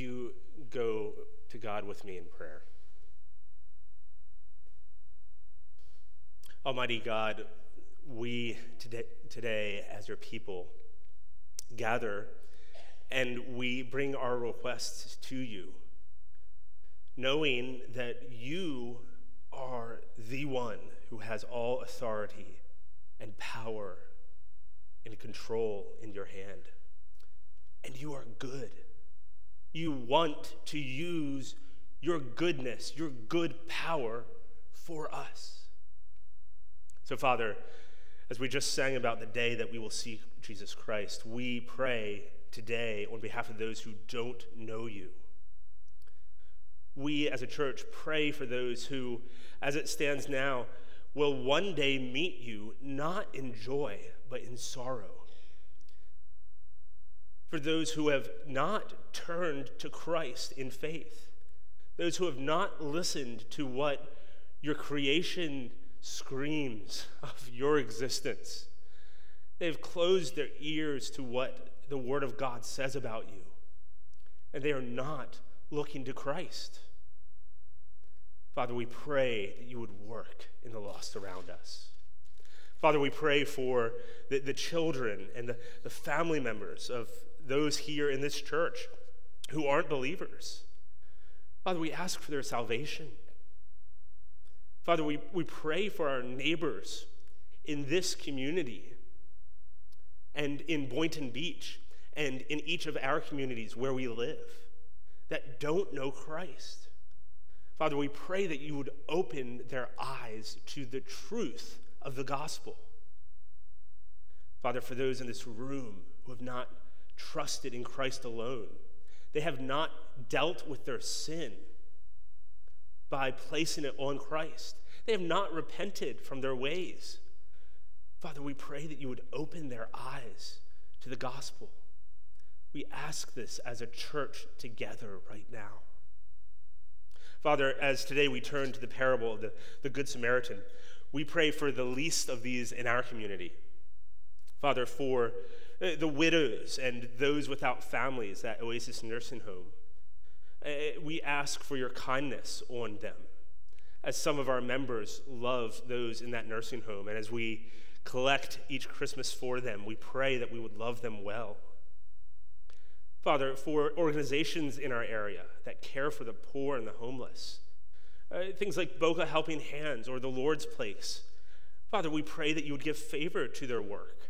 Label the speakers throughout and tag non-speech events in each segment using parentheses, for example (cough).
Speaker 1: you go to God with me in prayer? Almighty God, we today, today as your people gather and we bring our requests to you, knowing that you are the one who has all authority and power and control in your hand. And you are good. You want to use your goodness, your good power for us. So, Father, as we just sang about the day that we will see Jesus Christ, we pray today on behalf of those who don't know you. We as a church pray for those who, as it stands now, will one day meet you not in joy, but in sorrow. For those who have not turned to Christ in faith, those who have not listened to what your creation screams of your existence. They've closed their ears to what the Word of God says about you, and they are not looking to Christ. Father, we pray that you would work in the lost around us. Father, we pray for the, the children and the, the family members of those here in this church who aren't believers. Father, we ask for their salvation. Father, we, we pray for our neighbors in this community and in Boynton Beach and in each of our communities where we live that don't know Christ. Father, we pray that you would open their eyes to the truth of the gospel. Father, for those in this room who have not trusted in Christ alone, they have not dealt with their sin by placing it on Christ. They have not repented from their ways. Father, we pray that you would open their eyes to the gospel. We ask this as a church together right now. Father, as today we turn to the parable of the, the Good Samaritan, we pray for the least of these in our community. Father, for uh, the widows and those without families at Oasis Nursing Home. Uh, we ask for your kindness on them as some of our members love those in that nursing home. And as we collect each Christmas for them, we pray that we would love them well. Father, for organizations in our area that care for the poor and the homeless, uh, things like Boca Helping Hands or the Lord's Place, Father, we pray that you would give favor to their work.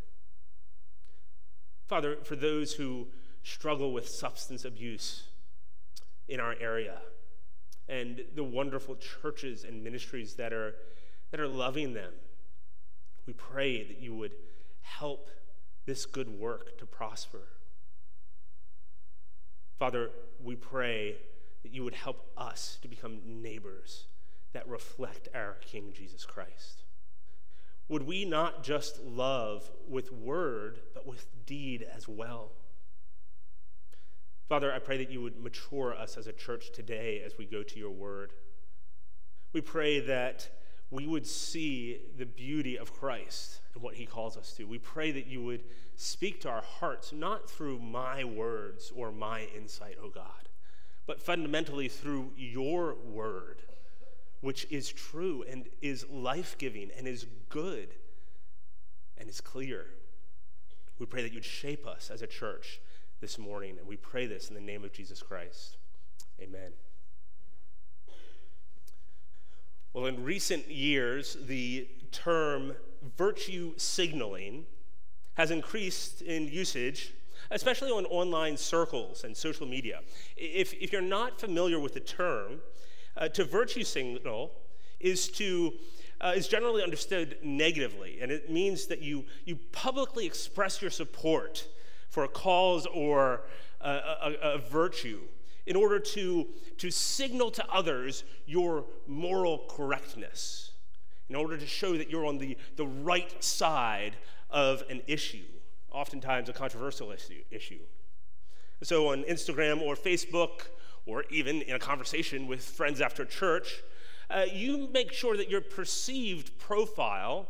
Speaker 1: Father, for those who struggle with substance abuse in our area, and the wonderful churches and ministries that are, that are loving them. We pray that you would help this good work to prosper. Father, we pray that you would help us to become neighbors that reflect our King Jesus Christ. Would we not just love with word, but with deed as well? Father, I pray that you would mature us as a church today as we go to your word. We pray that we would see the beauty of Christ and what he calls us to. We pray that you would speak to our hearts, not through my words or my insight, O oh God, but fundamentally through your word, which is true and is life giving and is good and is clear. We pray that you'd shape us as a church this morning. And we pray this in the name of Jesus Christ. Amen. Well, in recent years, the term virtue signaling has increased in usage, especially on online circles and social media. If, if you're not familiar with the term, uh, to virtue signal is to uh, is generally understood negatively, and it means that you, you publicly express your support for a cause or a, a, a virtue in order to, to signal to others your moral correctness, in order to show that you're on the, the right side of an issue, oftentimes a controversial issue. issue. So on Instagram or Facebook, or even in a conversation with friends after church, uh, you make sure that your perceived profile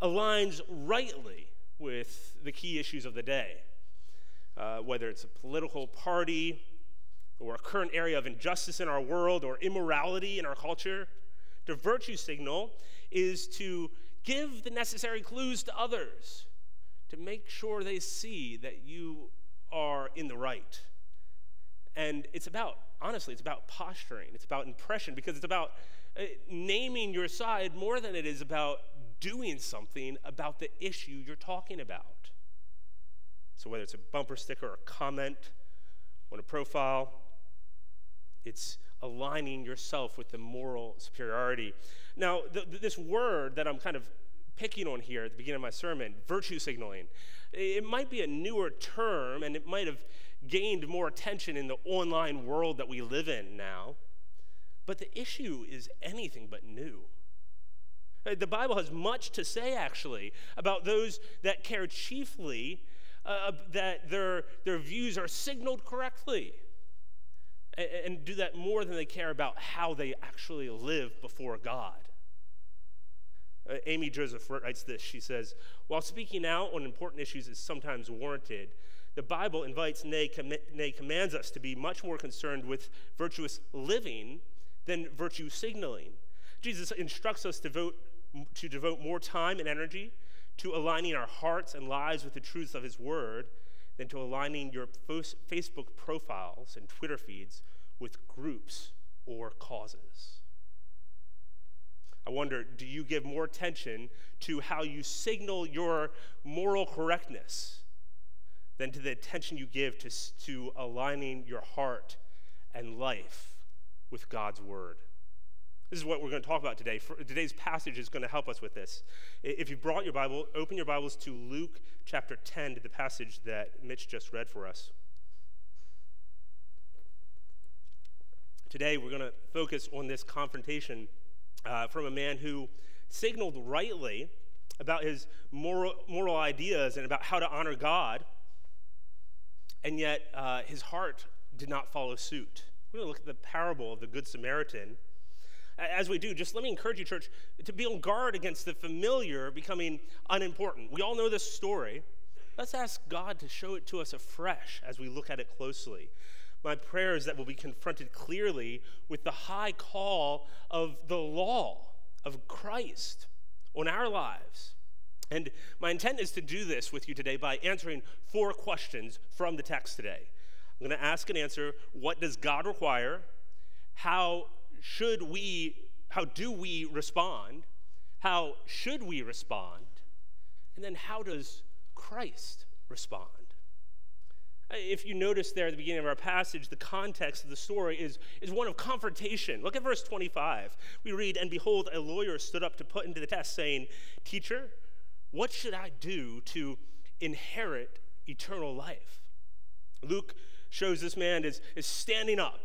Speaker 1: aligns rightly with the key issues of the day uh, whether it's a political party, or a current area of injustice in our world or immorality in our culture. the virtue signal is to give the necessary clues to others to make sure they see that you are in the right. And it's about, honestly, it's about posturing, it's about impression, because it's about uh, naming your side more than it is about doing something about the issue you're talking about. So, whether it's a bumper sticker or a comment on a profile, it's aligning yourself with the moral superiority. Now, this word that I'm kind of picking on here at the beginning of my sermon, virtue signaling, it might be a newer term and it might have gained more attention in the online world that we live in now. But the issue is anything but new. Uh, the Bible has much to say, actually, about those that care chiefly uh, that their, their views are signaled correctly and, and do that more than they care about how they actually live before God. Uh, Amy Joseph writes this. She says, While speaking out on important issues is sometimes warranted, the Bible invites, nay, com- nay, commands us to be much more concerned with virtuous living than virtue signaling. Jesus instructs us to, vote, to devote more time and energy to aligning our hearts and lives with the truths of His Word than to aligning your Facebook profiles and Twitter feeds with groups or causes. I wonder do you give more attention to how you signal your moral correctness than to the attention you give to, to aligning your heart and life with God's word? This is what we're going to talk about today. For, today's passage is going to help us with this. If you brought your Bible, open your Bibles to Luke chapter 10, to the passage that Mitch just read for us. Today, we're going to focus on this confrontation uh, from a man who signaled rightly about his moral, moral ideas and about how to honor God, and yet uh, his heart did not follow suit. We're going to look at the parable of the Good Samaritan. As we do, just let me encourage you, church, to be on guard against the familiar becoming unimportant. We all know this story. Let's ask God to show it to us afresh as we look at it closely. My prayer is that we'll be confronted clearly with the high call of the law of Christ on our lives. And my intent is to do this with you today by answering four questions from the text today. I'm going to ask and answer what does God require? How should we, how do we respond? How should we respond? And then how does Christ respond? If you notice there at the beginning of our passage, the context of the story is, is one of confrontation. Look at verse 25. We read, And behold, a lawyer stood up to put into the test, saying, Teacher, what should I do to inherit eternal life? Luke shows this man is, is standing up,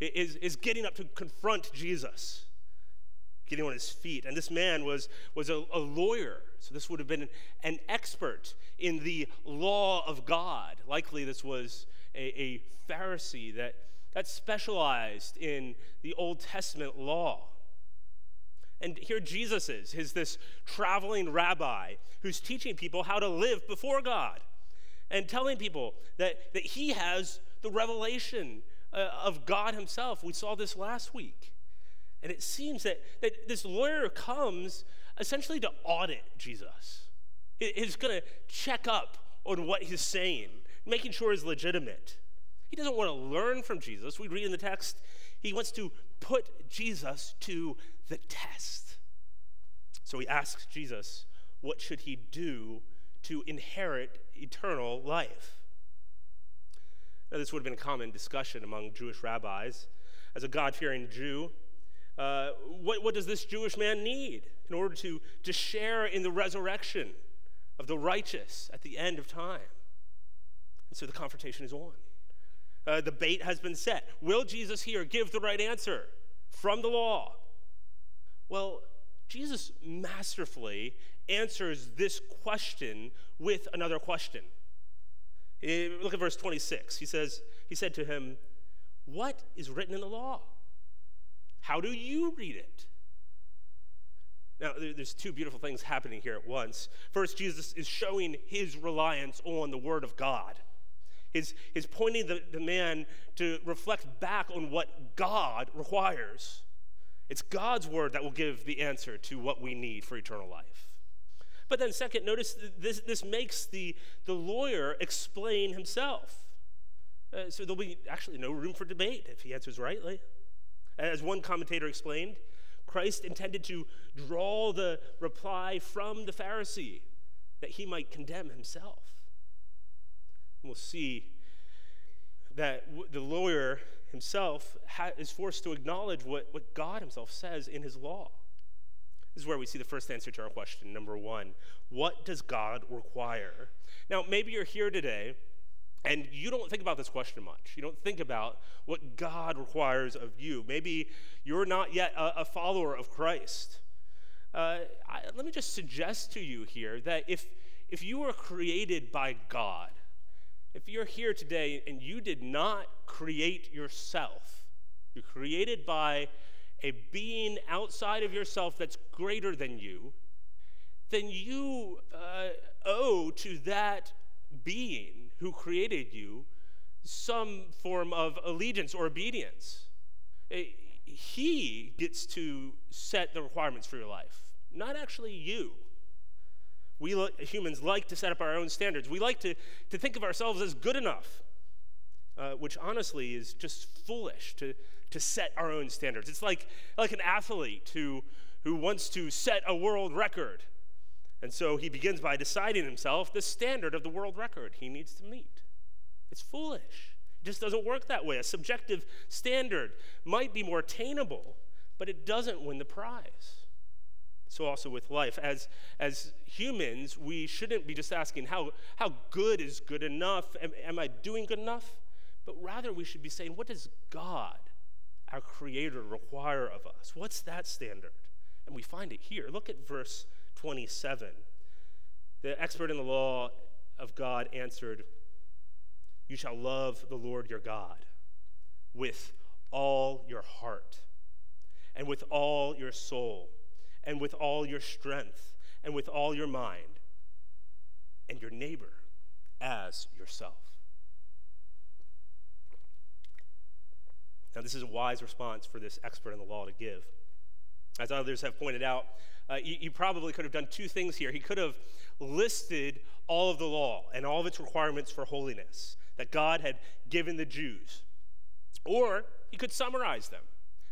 Speaker 1: is, is getting up to confront Jesus, getting on his feet. And this man was, was a, a lawyer. So this would have been an expert in the law of God. Likely, this was a, a Pharisee that, that specialized in the Old Testament law. And here Jesus is, is this traveling rabbi who's teaching people how to live before God and telling people that, that he has the revelation uh, of God himself. We saw this last week. And it seems that, that this lawyer comes essentially to audit Jesus. He's going to check up on what he's saying, making sure he's legitimate. He doesn't want to learn from Jesus. We read in the text, he wants to put Jesus to the test. So he asks Jesus, what should he do to inherit eternal life? Now, this would have been a common discussion among Jewish rabbis. As a God fearing Jew, uh, what, what does this Jewish man need in order to, to share in the resurrection of the righteous at the end of time? And so the confrontation is on. Uh, the bait has been set. Will Jesus here give the right answer from the law? Well, Jesus masterfully answers this question with another question. Look at verse 26. He says, He said to him, What is written in the law? How do you read it? Now, there's two beautiful things happening here at once. First, Jesus is showing his reliance on the Word of God. is, is pointing the, the man to reflect back on what God requires. It's God's word that will give the answer to what we need for eternal life. But then, second, notice this, this makes the, the lawyer explain himself. Uh, so there'll be actually no room for debate if he answers rightly. As one commentator explained, Christ intended to draw the reply from the Pharisee that he might condemn himself. And we'll see that the lawyer himself is forced to acknowledge what, what God himself says in his law. This is where we see the first answer to our question. Number one, what does God require? Now, maybe you're here today and you don't think about this question much. You don't think about what God requires of you. Maybe you're not yet a, a follower of Christ. Uh, I, let me just suggest to you here that if, if you were created by God, if you're here today and you did not create yourself, you're created by a being outside of yourself that's greater than you, then you uh, owe to that being who created you some form of allegiance or obedience. Eh, he gets to set the requirements for your life, not actually you. We humans like to set up our own standards. We like to, to think of ourselves as good enough, uh, which honestly is just foolish to, to set our own standards. It's like, like an athlete who, who wants to set a world record. And so he begins by deciding himself the standard of the world record he needs to meet. It's foolish. It just doesn't work that way. A subjective standard might be more attainable, but it doesn't win the prize. So also with life. As, as humans, we shouldn't be just asking how, how good is good enough? Am, am I doing good enough? But rather we should be saying, what does God, our Creator, require of us? What's that standard? And we find it here. Look at verse 27. The expert in the law of God answered, You shall love the Lord your God with all your heart, and with all your soul, and with all your strength, and with all your mind, and your neighbor as yourself. Now, this is a wise response for this expert in the law to give. As others have pointed out, uh, he, he probably could have done two things here. He could have listed all of the law and all of its requirements for holiness that God had given the Jews, or he could summarize them.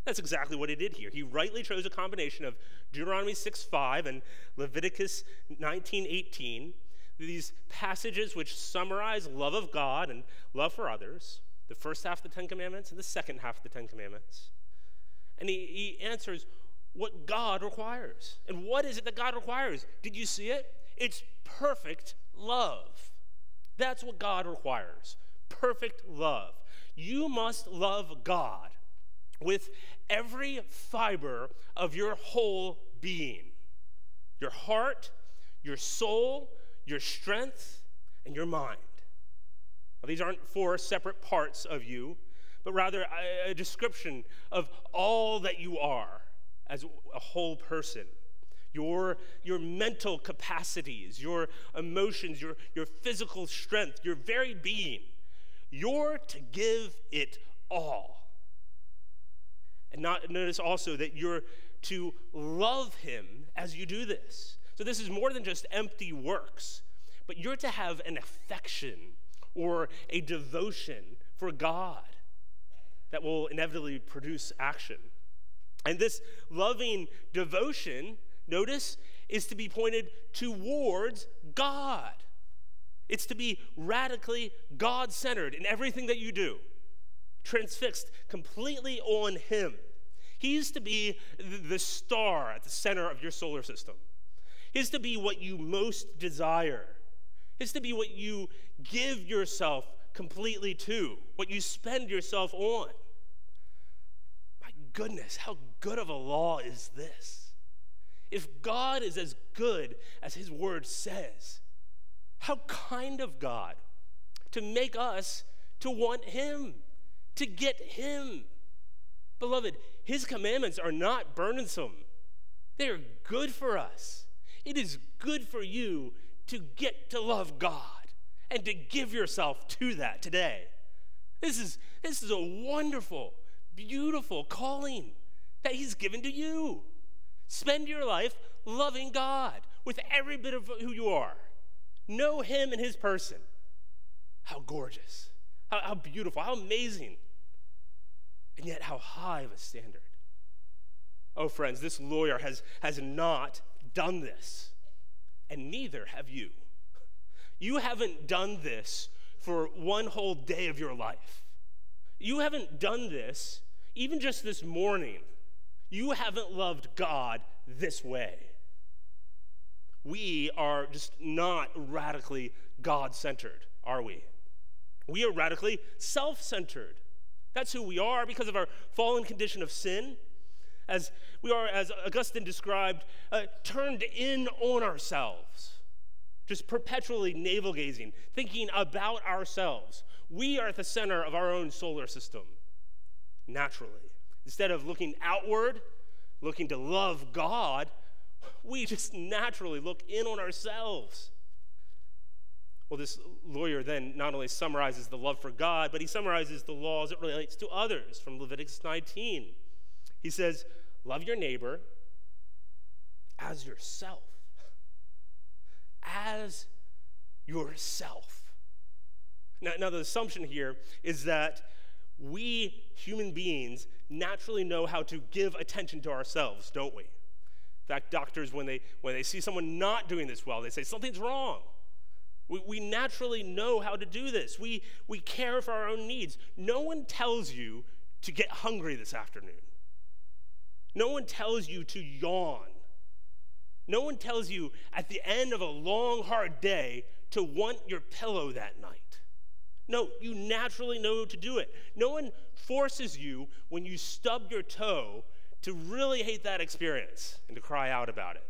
Speaker 1: That's exactly what he did here. He rightly chose a combination of Deuteronomy 6:5 and Leviticus 19:18, these passages which summarize love of God and love for others, the first half of the Ten Commandments and the second half of the Ten Commandments. And he, he answers what God requires. And what is it that God requires? Did you see it? It's perfect love. That's what God requires perfect love. You must love God with every fiber of your whole being your heart, your soul, your strength, and your mind. Now, these aren't four separate parts of you, but rather a, a description of all that you are as a whole person. Your, your mental capacities, your emotions, your, your physical strength, your very being. You're to give it all. And not, notice also that you're to love him as you do this. So this is more than just empty works, but you're to have an affection or a devotion for God that will inevitably produce action. And this loving devotion, notice, is to be pointed towards God. It's to be radically God centered in everything that you do, transfixed completely on Him. He He's to be the star at the center of your solar system. He's to be what you most desire. He's to be what you give yourself completely to, what you spend yourself on. My goodness, how good of a law is this? If God is as good as his word says, how kind of God to make us to want him, to get him. Beloved, his commandments are not burdensome. They are good for us. It is good for you to get to love God and to give yourself to that today. This is, this is a wonderful, beautiful calling that He's given to you. Spend your life loving God with every bit of who you are. Know Him and His person. How gorgeous, how, how beautiful, how amazing, and yet how high of a standard. Oh, friends, this lawyer has, has not done this, and neither have you. You haven't done this for one whole day of your life. You haven't done this even just this morning. You haven't loved God this way. We are just not radically God centered, are we? We are radically self centered. That's who we are because of our fallen condition of sin. As we are, as Augustine described, uh, turned in on ourselves, just perpetually navel gazing, thinking about ourselves. We are at the center of our own solar system, naturally. Instead of looking outward, looking to love God, we just (laughs) naturally look in on ourselves. Well, this lawyer then not only summarizes the love for God, but he summarizes the law as it relates to others from Leviticus 19. He says, Love your neighbor as yourself. As yourself. Now, now, the assumption here is that we human beings naturally know how to give attention to ourselves, don't we? In fact, doctors, when they, when they see someone not doing this well, they say, Something's wrong. We, we naturally know how to do this. We, we care for our own needs. No one tells you to get hungry this afternoon. No one tells you to yawn. No one tells you at the end of a long, hard day to want your pillow that night. No, you naturally know to do it. No one forces you when you stub your toe to really hate that experience and to cry out about it.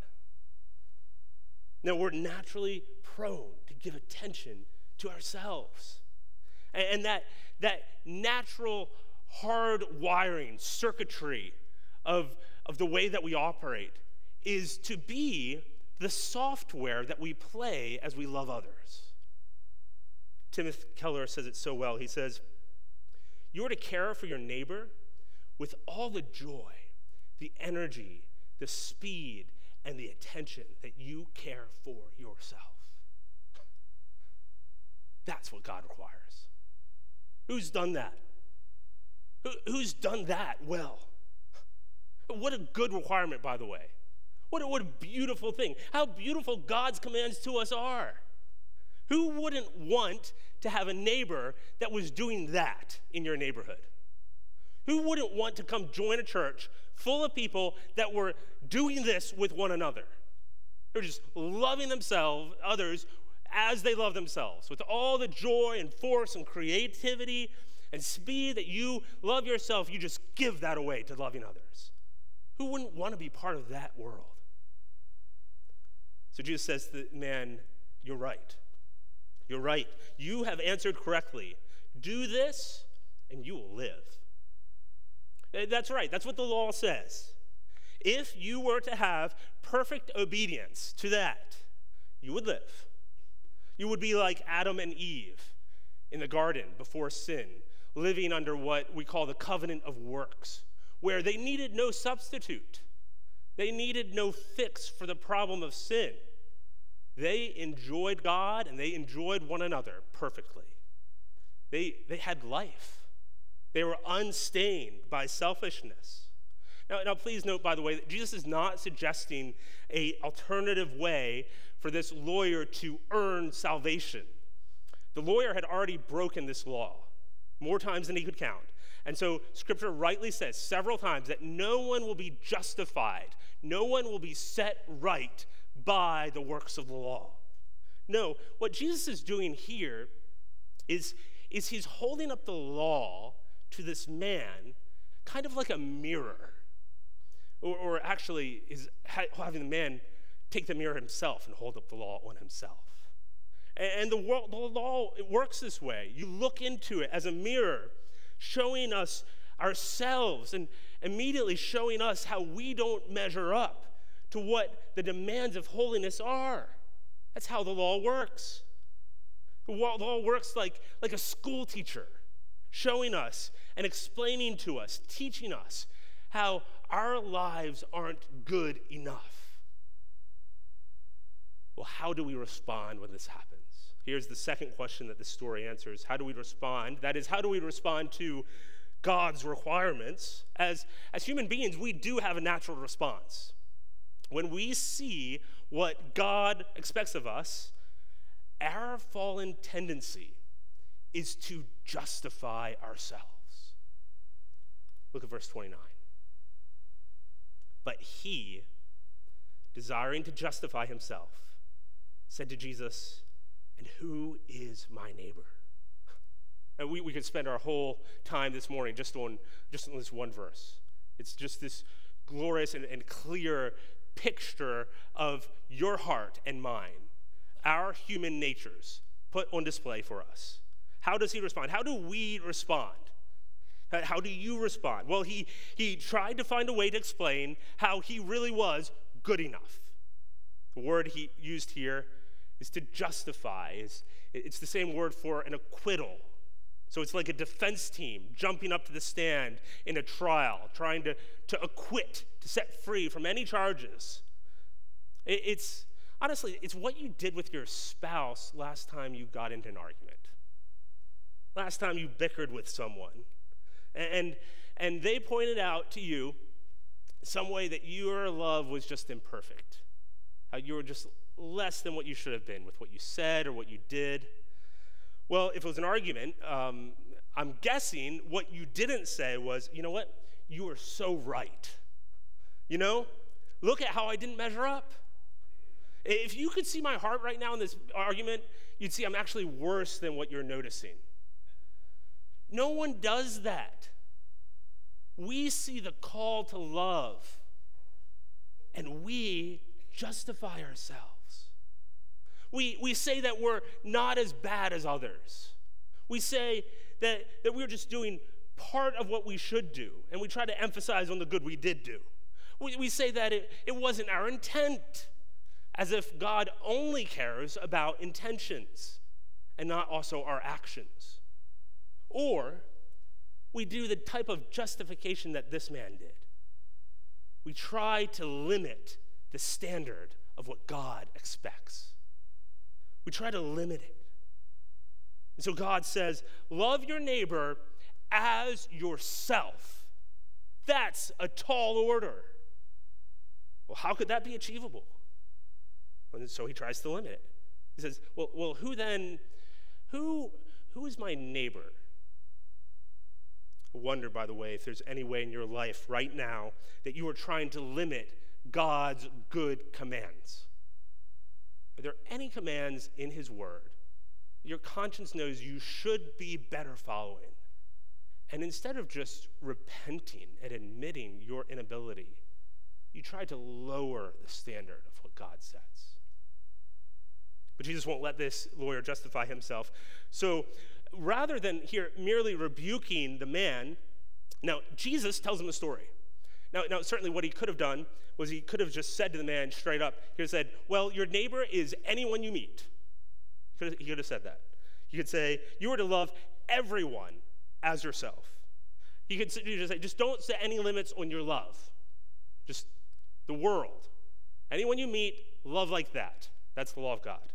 Speaker 1: No, we're naturally prone to give attention to ourselves. And, that, that natural hard wiring, circuitry of, of the way that we operate is to be the software that we play as we love others. Timothy Keller says it so well. He says, You are to care for your neighbor with all the joy, the energy, the speed, and the attention that you care for yourself. That's what God requires. Who's done that? Who, who's done that well? What a good requirement, by the way. What a, what a beautiful thing. How beautiful God's commands to us are. Who wouldn't want to have a neighbor that was doing that in your neighborhood? Who wouldn't want to come join a church full of people that were doing this with one another? They're just loving themselves, others, as they love themselves, with all the joy and force and creativity and speed that you love yourself, you just give that away to loving others. Who wouldn't want to be part of that world? So Jesus says to the man, You're right. You're right. You have answered correctly. Do this, and you will live. Eh, that's right. That's what the law says. If you were to have perfect obedience to that, you would live. You would be like Adam and Eve in the garden before sin, living under what we call the covenant of works where they needed no substitute. They needed no fix for the problem of sin. They enjoyed God and they enjoyed one another perfectly. They, they had life. They were unstained by selfishness. Now, now, please note, by the way, that Jesus is not suggesting a alternative way for this lawyer to earn salvation. The lawyer had already broken this law more times than he could count. And so scripture rightly says several times that no one will be justified, no one will be set right by the works of the law. No, what Jesus is doing here is, is he's holding up the law to this man kind of like a mirror. Or, or actually, is having the man take the mirror himself and hold up the law on himself. And, and the, world, the law it works this way. You look into it as a mirror showing us ourselves and immediately showing us how we don't measure up to what the demands of holiness are. That's how the law works. The law works like, like a school teacher, showing us and explaining to us, teaching us how our lives aren't good enough. Well, how do we respond when this happens? Here's the second question that this story answers How do we respond? That is, how do we respond to God's requirements? As, as human beings, we do have a natural response. When we see what God expects of us, our fallen tendency is to justify ourselves. Look at verse 29. But he, desiring to justify himself, said to Jesus, And who is my neighbor? And we, we could spend our whole time this morning just on, just on this one verse. It's just this glorious and, and clear picture of your heart and mine, our human natures put on display for us. How does he respond? How do we respond? How do you respond? Well, he, he tried to find a way to explain how he really was good enough. The word he used here is to justify. It's, it's the same word for an acquittal. So it's like a defense team jumping up to the stand in a trial, trying to, to acquit, to set free from any charges. It, it's honestly, it's what you did with your spouse last time you got into an argument, last time you bickered with someone. And, and they pointed out to you some way that your love was just imperfect, how you were just less than what you should have been with what you said or what you did. Well, if it was an argument, um, I'm guessing what you didn't say was, you know what? You are so right. You know, look at how I didn't measure up. If you could see my heart right now in this argument, you'd see I'm actually worse than what you're noticing. No one does that. We see the call to love and we justify ourselves. We, we say that we're not as bad as others. We say that, that we're just doing part of what we should do, and we try to emphasize on the good we did do. We, we say that it, it wasn't our intent, as if God only cares about intentions and not also our actions. Or we do the type of justification that this man did. We try to limit the standard of what God expects. We try to limit it. And so God says, Love your neighbor as yourself. That's a tall order. Well, how could that be achievable? And so he tries to limit it. He says, Well, well who then, who, who is my neighbor? Wonder, by the way, if there's any way in your life right now that you are trying to limit God's good commands. Are there any commands in His Word your conscience knows you should be better following? And instead of just repenting and admitting your inability, you try to lower the standard of what God says. But Jesus won't let this lawyer justify himself. So rather than here merely rebuking the man, now Jesus tells him the story. Now, now, certainly what he could have done was he could have just said to the man straight up, he said, Well, your neighbor is anyone you meet. He could, have, he could have said that. He could say, You are to love everyone as yourself. He could just say, Just don't set any limits on your love. Just the world. Anyone you meet, love like that. That's the law of God.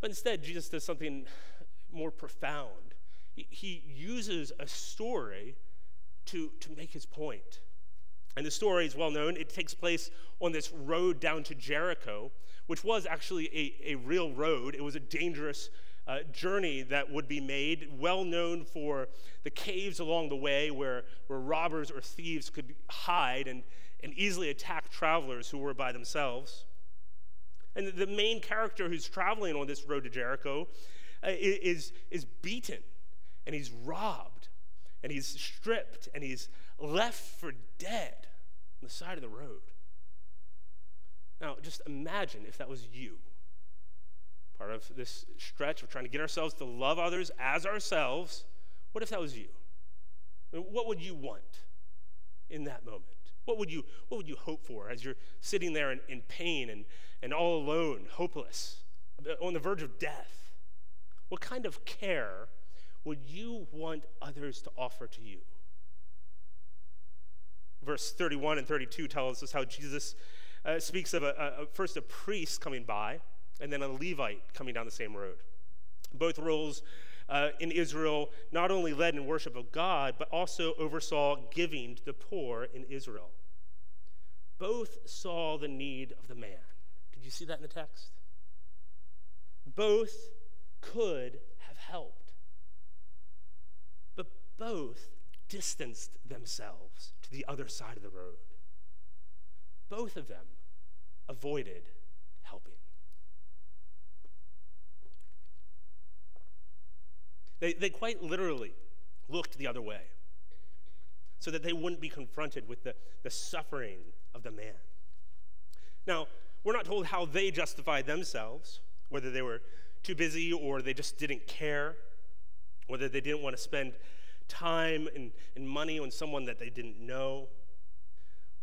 Speaker 1: But instead, Jesus does something more profound. He, he uses a story to, to make his point. And the story is well known. It takes place on this road down to Jericho, which was actually a, a real road. It was a dangerous uh, journey that would be made, well known for the caves along the way where, where robbers or thieves could hide and, and easily attack travelers who were by themselves. And the main character who's traveling on this road to Jericho Uh, is, is beaten and he's robbed and he's stripped and he's left for dead on the side of the road. Now, just imagine if that was you. Part of this stretch of trying to get ourselves to love others as ourselves. What if that was you? What would you want in that moment? What would you, what would you hope for as you're sitting there in, in pain and, and all alone, hopeless, on the verge of death? What kind of care would you want others to offer to you? Verse 31 and 32 tells us how Jesus uh, speaks of a, a, first a priest coming by and then a Levite coming down the same road. Both roles uh, in Israel not only led in worship of God, but also oversaw giving to the poor in Israel. Both saw the need of the man. Did you see that in the text? Both could have helped, but both distanced themselves to the other side of the road. Both of them avoided helping. They, they quite literally looked the other way so that they wouldn't be confronted with the, the suffering of the man. Now, we're not told how they justified themselves, whether they were too busy or they just didn't care, whether they didn't want to spend time and, and money on someone that they didn't know,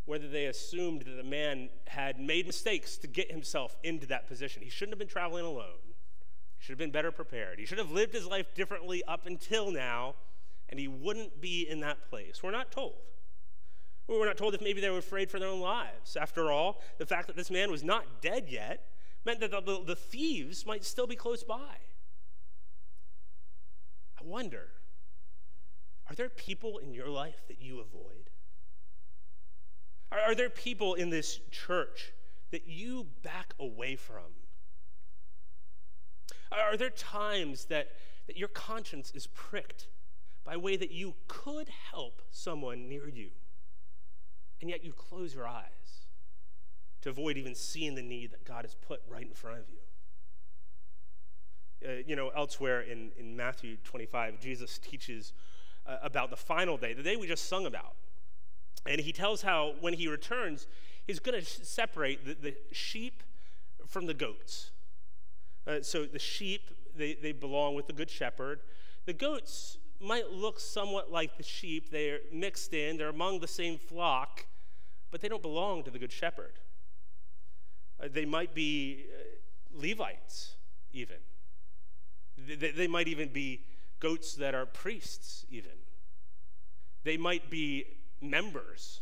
Speaker 1: whether they assumed that the man had made mistakes to get himself into that position. He shouldn't have been traveling alone. He should have been better prepared. He should have lived his life differently up until now, and he wouldn't be in that place. We're not told. We're not told if maybe they were afraid for their own lives. After all, the fact that this man was not dead yet meant that the, the thieves might still be close by. I wonder are there people in your life that you avoid? Are, are there people in this church that you back away from? Are there times that, that your conscience is pricked by way that you could help someone near you, and yet you close your eyes to avoid even seeing the need that God has put right in front of you? Uh, you know, elsewhere in, in Matthew 25, Jesus teaches uh, about the final day, the day we just sung about. And he tells how when he returns, he's going to separate the, the sheep from the goats. Uh, so the sheep, they, they belong with the good shepherd. The goats might look somewhat like the sheep. They're mixed in, they're among the same flock, but they don't belong to the good shepherd. Uh, they might be uh, Levites, even. They, might even be goats that are priests, even. They might be members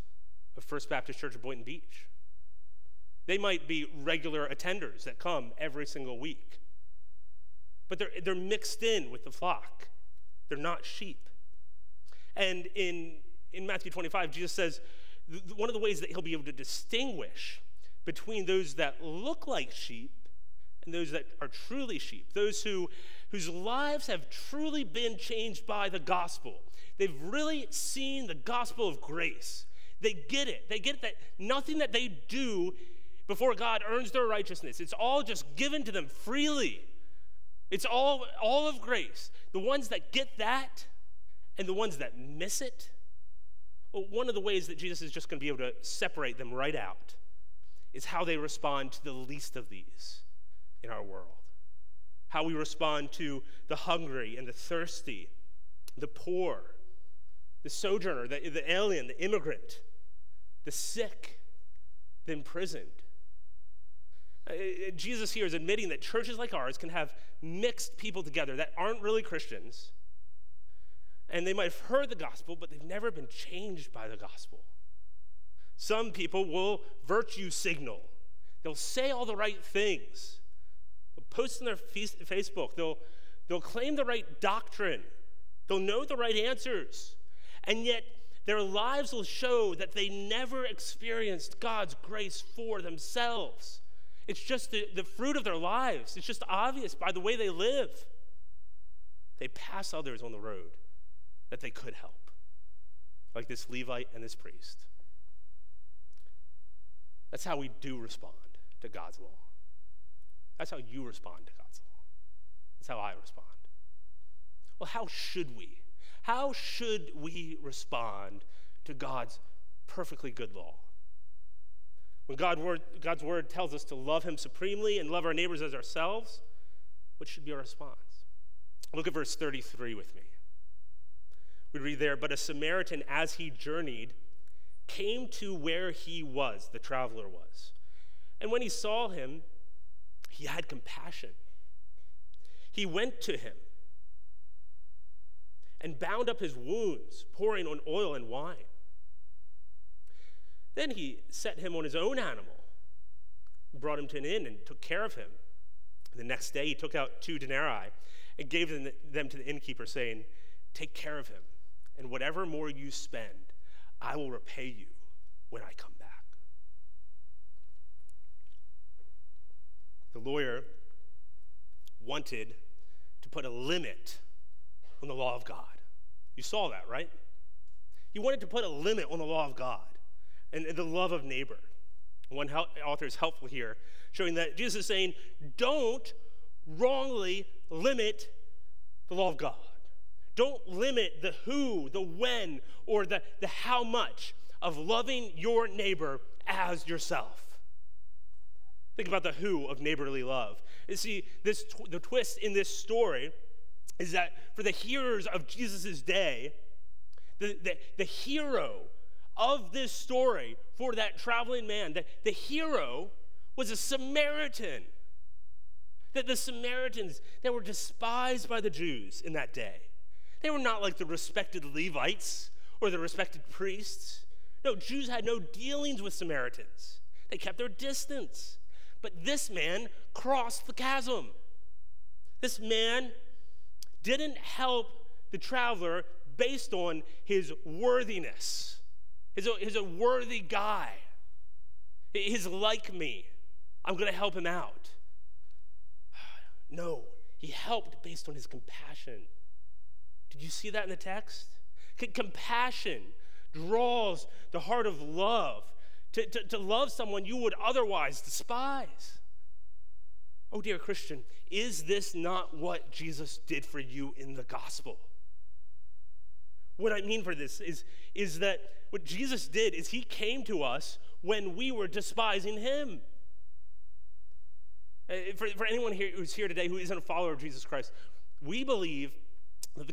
Speaker 1: of First Baptist Church of Boynton Beach. They might be regular attenders that come every single week. But they're, they're mixed in with the flock, they're not sheep. And in, in Matthew 25, Jesus says one of the ways that he'll be able to distinguish between those that look like sheep and those that are truly sheep, those who, whose lives have truly been changed by the gospel. They've really seen the gospel of grace. They get it. They get that nothing that they do before God earns their righteousness. It's all just given to them freely. It's all, all of grace. The ones that get that and the ones that miss it, well, one of the ways that Jesus is just going to be able to separate them right out is how they respond to the least of these in our world. How we respond to the hungry and the thirsty, the poor, the sojourner, the, the alien, the immigrant, the sick, the imprisoned. Uh, Jesus here is admitting that churches like ours can have mixed people together that aren't really Christians. And they might have heard the gospel, but they've never been changed by the gospel. Some people will virtue signal, they'll say all the right things, they'll post on their Facebook, they'll, they'll claim the right doctrine, they'll know the right answers, and yet their lives will show that they never experienced God's grace for themselves. It's just the, the fruit of their lives. It's just obvious by the way they live. They pass others on the road that they could help, like this Levite and this priest. That's how we do respond to God's law. That's how you respond to God's law. That's how I respond. Well, how should we? How should we respond to God's perfectly good law? When God word, God's word tells us to love Him supremely and love our neighbors as ourselves, what should be our response? Look at verse 33 with me. We read there, but a Samaritan, as he journeyed, came to where he was, the traveler was. And when he saw him, he had compassion he went to him and bound up his wounds, pouring on oil and wine. Then he set him on his own animal, brought him to an inn, and took care of him. The next day he took out two denarii and gave them to the innkeeper, saying, Take care of him, and whatever more you spend, I will repay you when I come back. The lawyer wanted to put a limit on the law of God. You saw that, right? He wanted to put a limit on the law of God and the love of neighbor. One author is helpful here, showing that Jesus is saying, don't wrongly limit the law of God. Don't limit the who, the when, or the, the how much of loving your neighbor as yourself. Think about the who of neighborly love. You see, this tw- the twist in this story is that for the hearers of Jesus' day, the, the, the hero of this story for that traveling man, the, the hero was a Samaritan. That the Samaritans, they were despised by the Jews in that day. They were not like the respected Levites or the respected priests. No, Jews had no dealings with Samaritans. They kept their distance. But this man crossed the chasm. This man didn't help the traveler based on his worthiness. He's a, he's a worthy guy. He's like me. I'm going to help him out. (sighs) No, he helped based on his compassion. Did you see that in the text? Compassion draws the heart of love to, to, to love someone you would otherwise despise. Oh, dear Christian, is this not what Jesus did for you in the gospel? What I mean for this is, is that what Jesus did is he came to us when we were despising him. Uh, for, for anyone here who's here today who isn't a follower of Jesus Christ, we believe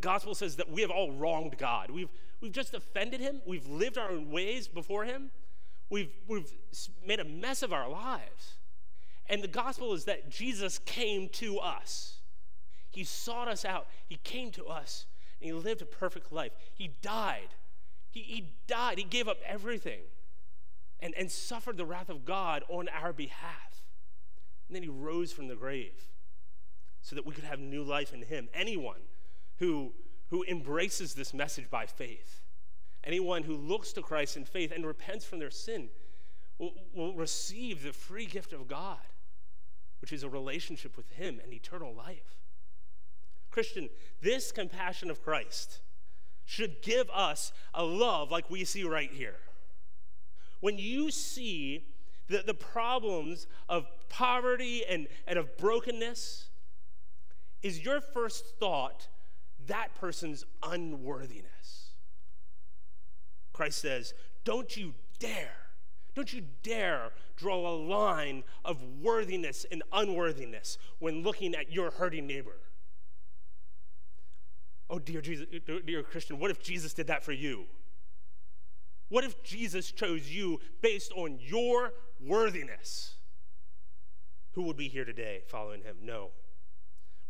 Speaker 1: gospel says that we have all wronged God. We've, we've just offended him. We've lived our own ways before him. We've, we've made a mess of our lives. And the gospel is that Jesus came to us. He sought us out. He came to us and he lived a perfect life. He died. He, he died. He gave up everything and, and suffered the wrath of God on our behalf. And then he rose from the grave so that we could have new life in him. Anyone who, who embraces this message by faith Anyone who looks to Christ in faith and repents from their sin will, will receive the free gift of God, which is a relationship with Him and eternal life. Christian, this compassion of Christ should give us a love like we see right here. When you see the, the problems of poverty and, and of brokenness, is your first thought that person's unworthiness? Christ says, Don't you dare, don't you dare draw a line of worthiness and unworthiness when looking at your hurting neighbor. Oh, dear, Jesus, dear Christian, what if Jesus did that for you? What if Jesus chose you based on your worthiness? Who would be here today following him? No.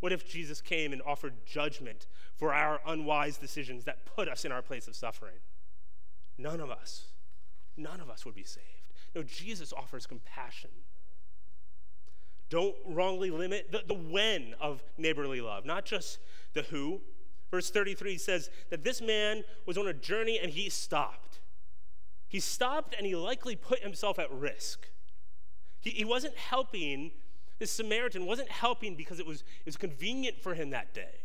Speaker 1: What if Jesus came and offered judgment for our unwise decisions that put us in our place of suffering? none of us, none of us would be saved. No, Jesus offers compassion. Don't wrongly limit the, the when of neighborly love, not just the who. Verse 33 says that this man was on a journey and he stopped. He stopped and he likely put himself at risk. He, he wasn't helping, this Samaritan wasn't helping because it was, it was convenient for him that day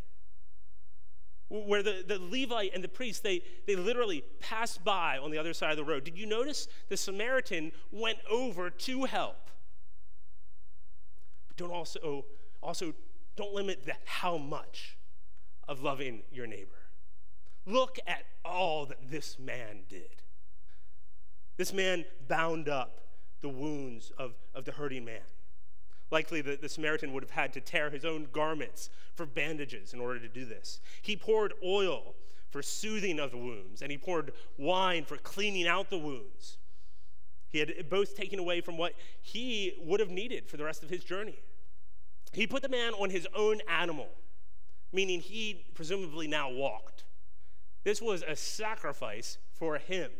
Speaker 1: where the, the Levite and the priest, they, they literally passed by on the other side of the road. Did you notice the Samaritan went over to help? But don't also, also don't limit the how much of loving your neighbor. Look at all that this man did. This man bound up the wounds of, of the hurting man. Likely, the, the, Samaritan would have had to tear his own garments for bandages in order to do this. He poured oil for soothing of the wounds, and he poured wine for cleaning out the wounds. He had both taken away from what he would have needed for the rest of his journey. He put the man on his own animal meaning he presumably now walked. This was a sacrifice for him.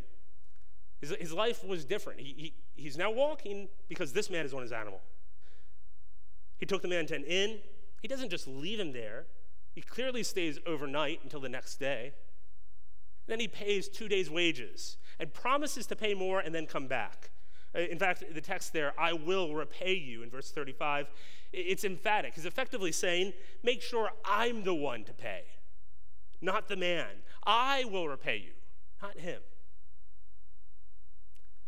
Speaker 1: His, his life was different. He, he, he's now walking because this man is on his animal. He took the man to an inn. He doesn't just leave him there, he clearly stays overnight until the next day. Then he pays two days' wages and promises to pay more and then come back. Uh, in fact, the text there, I will repay you, in verse 35, it's emphatic. He's effectively saying, Make sure I'm the one to pay, not the man. I will repay you, not him.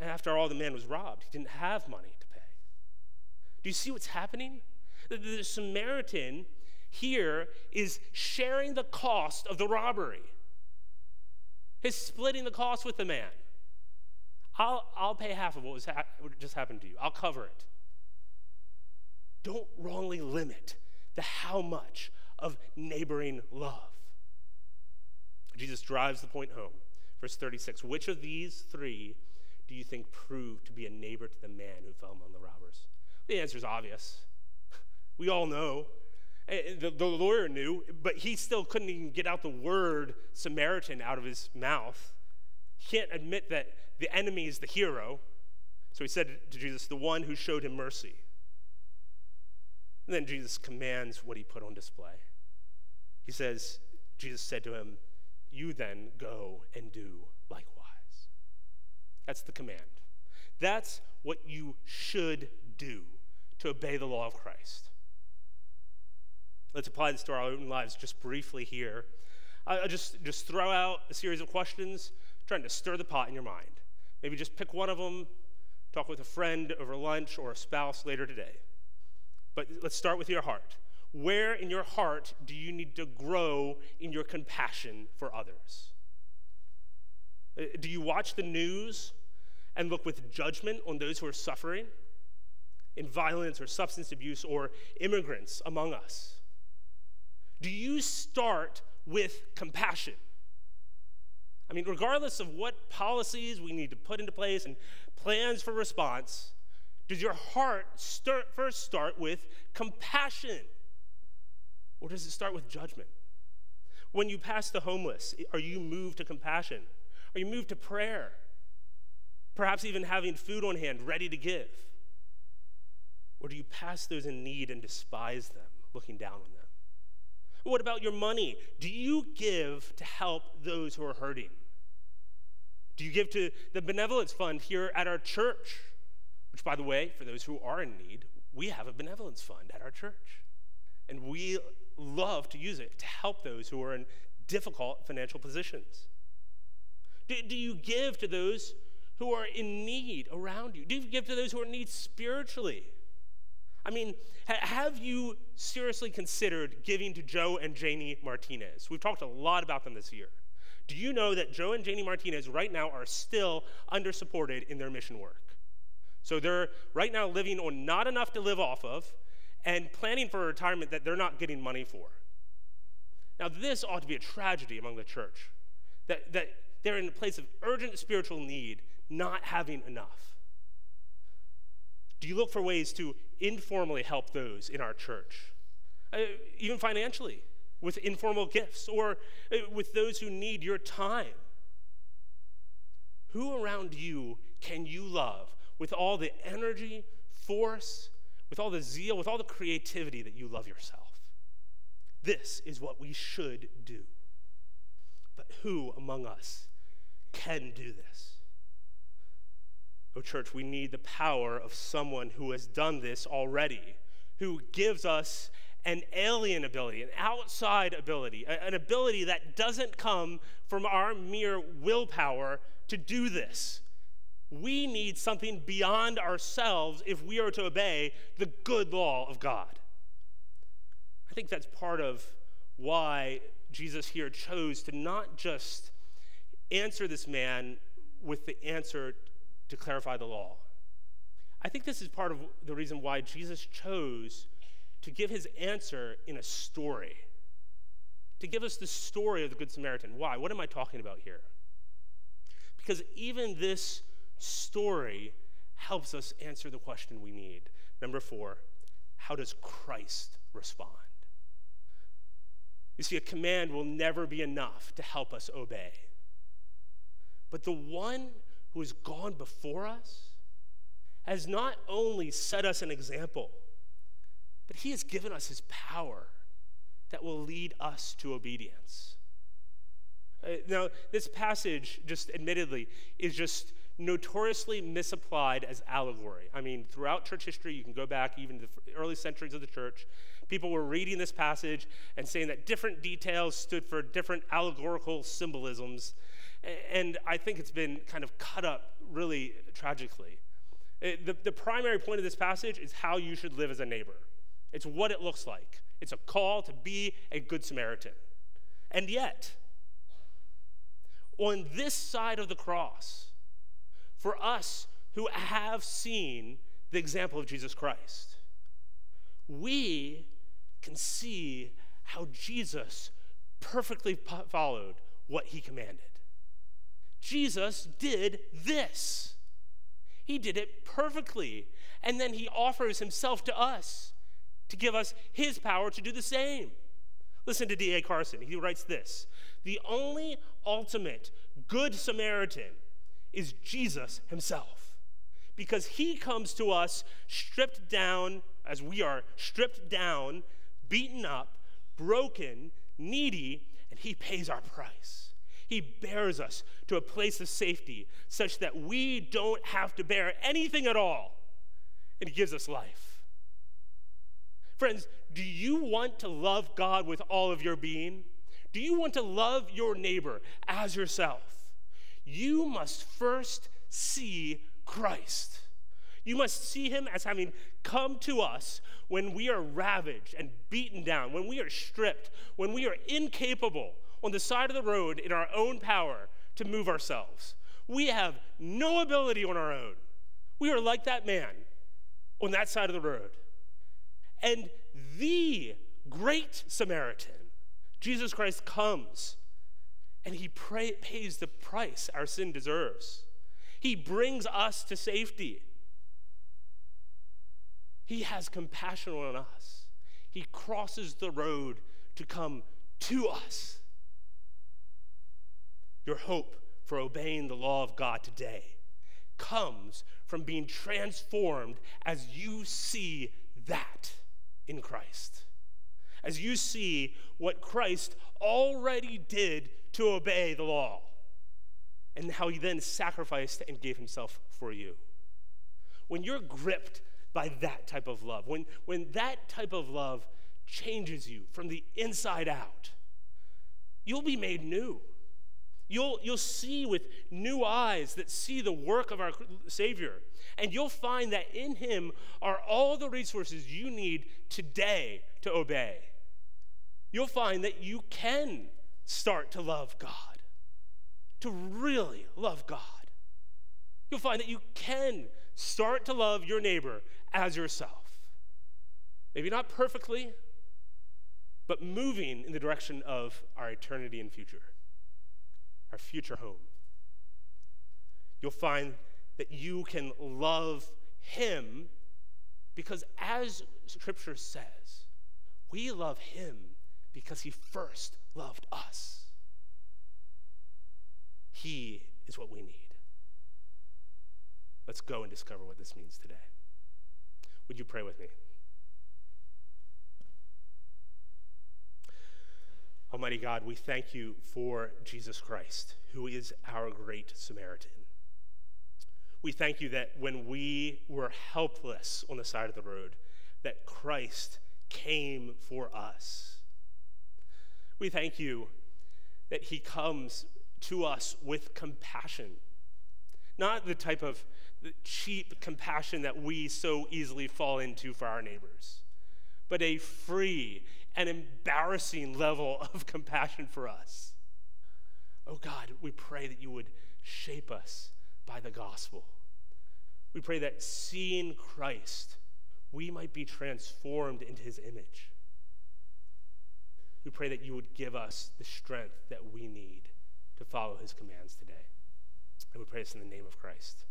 Speaker 1: And after all, the man was robbed. He didn't have money to pay. Do you see what's happening? The, Samaritan here is sharing the cost of the robbery. He's splitting the cost with the man. I'll, I'll pay half of what, was ha- what just happened to you. I'll cover it. Don't wrongly limit the how much of neighboring love. Jesus drives the point home. Verse 36 Which of these three do you think proved to be a neighbor to the man who fell among the robbers? The answer is obvious. We all know. The, the lawyer knew, but he still couldn't even get out the word Samaritan out of his mouth. He can't admit that the enemy is the hero. So he said to Jesus, the one who showed him mercy. And then Jesus commands what he put on display. He says, Jesus said to him, You then go and do likewise. That's the command. That's what you should do to obey the law of Christ. Let's apply this to our own lives just briefly here. I'll just, just throw out a series of questions, trying to stir the pot in your mind. Maybe just pick one of them, talk with a friend over lunch or a spouse later today. But let's start with your heart. Where in your heart do you need to grow in your compassion for others? Uh, do you watch the news and look with judgment on those who are suffering in violence or substance abuse or immigrants among us? Do you start with compassion? I mean, regardless of what policies we need to put into place and plans for response, does your heart start, first start with compassion? Or does it start with judgment? When you pass the homeless, are you moved to compassion? Are you moved to prayer? Perhaps even having food on hand ready to give? Or do you pass those in need and despise them, looking down on them? What about your money? Do you give to help those who are hurting? Do you give to the benevolence fund here at our church? Which, by the way, for those who are in need, we have a benevolence fund at our church. And we love to use it to help those who are in difficult financial positions. Do, do you give to those who are in need around you? Do you give to those who are in need spiritually? I mean, ha- have you seriously considered giving to Joe and Janie Martinez? We've talked a lot about them this year. Do you know that Joe and Janie Martinez right now are still under supported in their mission work? So they're right now living on not enough to live off of and planning for a retirement that they're not getting money for. Now, this ought to be a tragedy among the church that, that they're in a place of urgent spiritual need, not having enough. Do you look for ways to informally help those in our church? Uh, even financially, with informal gifts, or uh, with those who need your time? Who around you can you love with all the energy, force, with all the zeal, with all the creativity that you love yourself? This is what we should do. But who among us can do this? Oh, church, we need the power of someone who has done this already, who gives us an alien ability, an outside ability, an ability that doesn't come from our mere willpower to do this. We need something beyond ourselves if we are to obey the good law of God. I think that's part of why Jesus here chose to not just answer this man with the answer to clarify the law. I think this is part of the reason why Jesus chose to give his answer in a story, to give us the story of the Good Samaritan. Why? What am I talking about here? Because even this story helps us answer the question we need. Number four, how does Christ respond? You see, a command will never be enough to help us obey. But the one who has gone before us has not only set us an example, but he has given us his power that will lead us to obedience. Uh, now, this passage, just admittedly, is just notoriously misapplied as allegory. I mean, throughout church history, you can go back even to the early centuries of the church, people were reading this passage and saying that different details stood for different allegorical symbolisms. And I think it's been kind of cut up really tragically. It, the, the primary point of this passage is how you should live as a neighbor. It's what it looks like. It's a call to be a good Samaritan. And yet, on this side of the cross, for us who have seen the example of Jesus Christ, we can see how Jesus perfectly followed what he commanded. Jesus did this. He did it perfectly. And then he offers himself to us to give us his power to do the same. Listen to D.A. Carson. He writes this The only ultimate good Samaritan is Jesus himself. Because he comes to us stripped down, as we are stripped down, beaten up, broken, needy, and he pays our price. He bears us to a place of safety such that we don't have to bear anything at all, and he gives us life. Friends, do you want to love God with all of your being? Do you want to love your neighbor as yourself? You must first see Christ. You must see him as having come to us when we are ravaged and beaten down, when we are stripped, when we are incapable on the side of the road in our own power to move ourselves. We have no ability on our own. We are like that man on that side of the road. And the great Samaritan, Jesus Christ, comes and he pray, pays the price our sin deserves. He brings us to safety. He has compassion on us. He crosses the road to come to us. Your hope for obeying the law of God today comes from being transformed as you see that in Christ. As you see what Christ already did to obey the law, and how he then sacrificed and gave himself for you. When you're gripped by that type of love, when, when that type of love changes you from the inside out, you'll be made new. You'll, you'll see with new eyes that see the work of our Savior. And you'll find that in Him are all the resources you need today to obey. You'll find that you can start to love God, to really love God. You'll find that you can start to love your neighbor as yourself. Maybe not perfectly, but moving in the direction of our eternity and future our future home. You'll find that you can love Him because, as Scripture says, we love Him because He first loved us. He is what we need. Let's go and discover what this means today. Would you pray with me? Almighty God, we thank you for Jesus Christ, who is our great Samaritan. We thank you that when we were helpless on the side of the road, that Christ came for us. We thank you that he comes to us with compassion, not the type of cheap compassion that we so easily fall into for our neighbors, but a free an embarrassing level (laughs) of compassion for us. Oh God, we pray that you would shape us by the gospel. We pray that seeing Christ, we might be transformed into his image. We pray that you would give us the strength that we need to follow his commands today. And we pray this in the name of Christ.